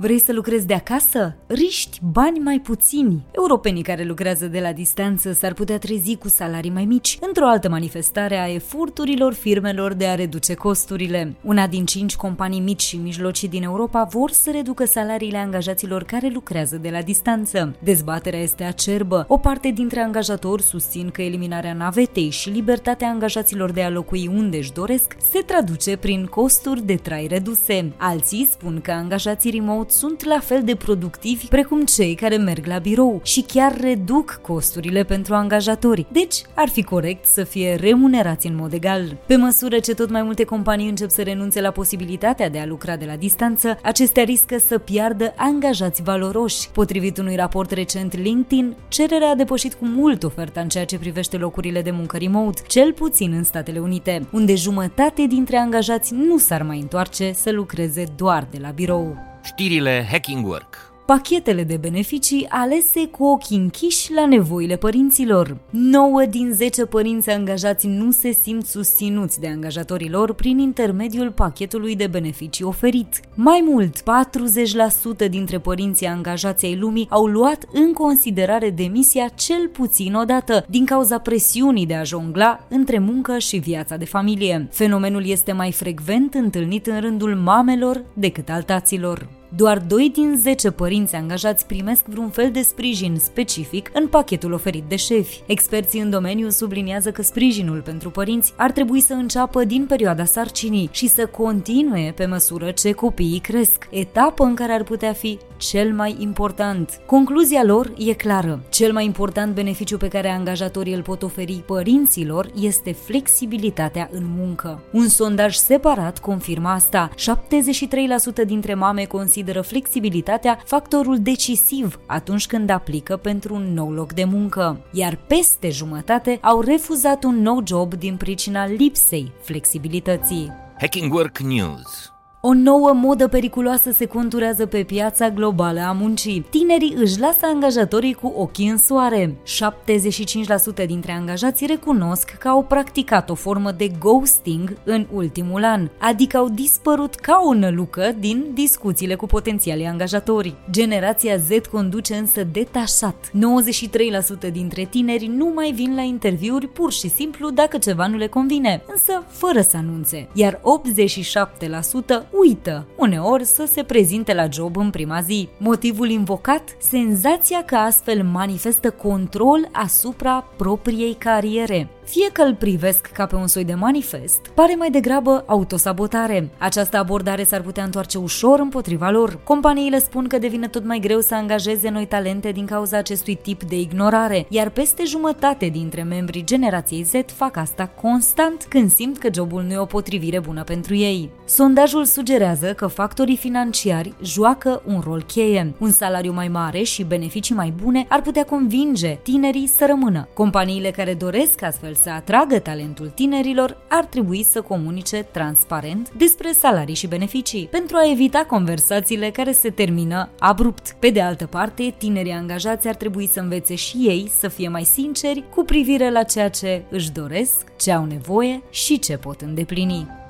Vrei să lucrezi de acasă? Riști bani mai puțini. Europenii care lucrează de la distanță s-ar putea trezi cu salarii mai mici, într-o altă manifestare a eforturilor firmelor de a reduce costurile. Una din cinci companii mici și mijlocii din Europa vor să reducă salariile angajaților care lucrează de la distanță. Dezbaterea este acerbă. O parte dintre angajatori susțin că eliminarea navetei și libertatea angajaților de a locui unde își doresc se traduce prin costuri de trai reduse. Alții spun că angajații remote sunt la fel de productivi precum cei care merg la birou și chiar reduc costurile pentru angajatori. Deci, ar fi corect să fie remunerați în mod egal. Pe măsură ce tot mai multe companii încep să renunțe la posibilitatea de a lucra de la distanță, acestea riscă să piardă angajați valoroși. Potrivit unui raport recent LinkedIn, cererea a depășit cu mult oferta în ceea ce privește locurile de muncă remote, cel puțin în Statele Unite, unde jumătate dintre angajați nu s-ar mai întoarce să lucreze doar de la birou. Știrile Hacking Work pachetele de beneficii alese cu ochii închiși la nevoile părinților. 9 din 10 părinți angajați nu se simt susținuți de angajatorii lor prin intermediul pachetului de beneficii oferit. Mai mult, 40% dintre părinții angajați ai lumii au luat în considerare demisia cel puțin o dată din cauza presiunii de a jongla între muncă și viața de familie. Fenomenul este mai frecvent întâlnit în rândul mamelor decât al taților. Doar 2 din 10 părinți angajați primesc vreun fel de sprijin specific în pachetul oferit de șefi. Experții în domeniu subliniază că sprijinul pentru părinți ar trebui să înceapă din perioada sarcinii și să continue pe măsură ce copiii cresc, etapă în care ar putea fi cel mai important. Concluzia lor e clară. Cel mai important beneficiu pe care angajatorii îl pot oferi părinților este flexibilitatea în muncă. Un sondaj separat confirmă asta. 73% dintre mame consideră flexibilitatea factorul decisiv atunci când aplică pentru un nou loc de muncă, iar peste jumătate au refuzat un nou job din pricina lipsei flexibilității. Hacking Work News o nouă modă periculoasă se conturează pe piața globală a muncii. Tinerii își lasă angajatorii cu ochii în soare. 75% dintre angajați recunosc că au practicat o formă de ghosting în ultimul an, adică au dispărut ca o nălucă din discuțiile cu potențialii angajatori. Generația Z conduce însă detașat. 93% dintre tineri nu mai vin la interviuri pur și simplu dacă ceva nu le convine, însă fără să anunțe, iar 87% uită uneori să se prezinte la job în prima zi. Motivul invocat? Senzația că astfel manifestă control asupra propriei cariere. Fie că îl privesc ca pe un soi de manifest, pare mai degrabă autosabotare. Această abordare s-ar putea întoarce ușor împotriva lor. Companiile spun că devine tot mai greu să angajeze noi talente din cauza acestui tip de ignorare, iar peste jumătate dintre membrii generației Z fac asta constant când simt că jobul nu e o potrivire bună pentru ei. Sondajul sugerează că factorii financiari joacă un rol cheie. Un salariu mai mare și beneficii mai bune ar putea convinge tinerii să rămână. Companiile care doresc astfel să atragă talentul tinerilor ar trebui să comunice transparent despre salarii și beneficii, pentru a evita conversațiile care se termină abrupt. Pe de altă parte, tinerii angajați ar trebui să învețe și ei să fie mai sinceri cu privire la ceea ce își doresc, ce au nevoie și ce pot îndeplini.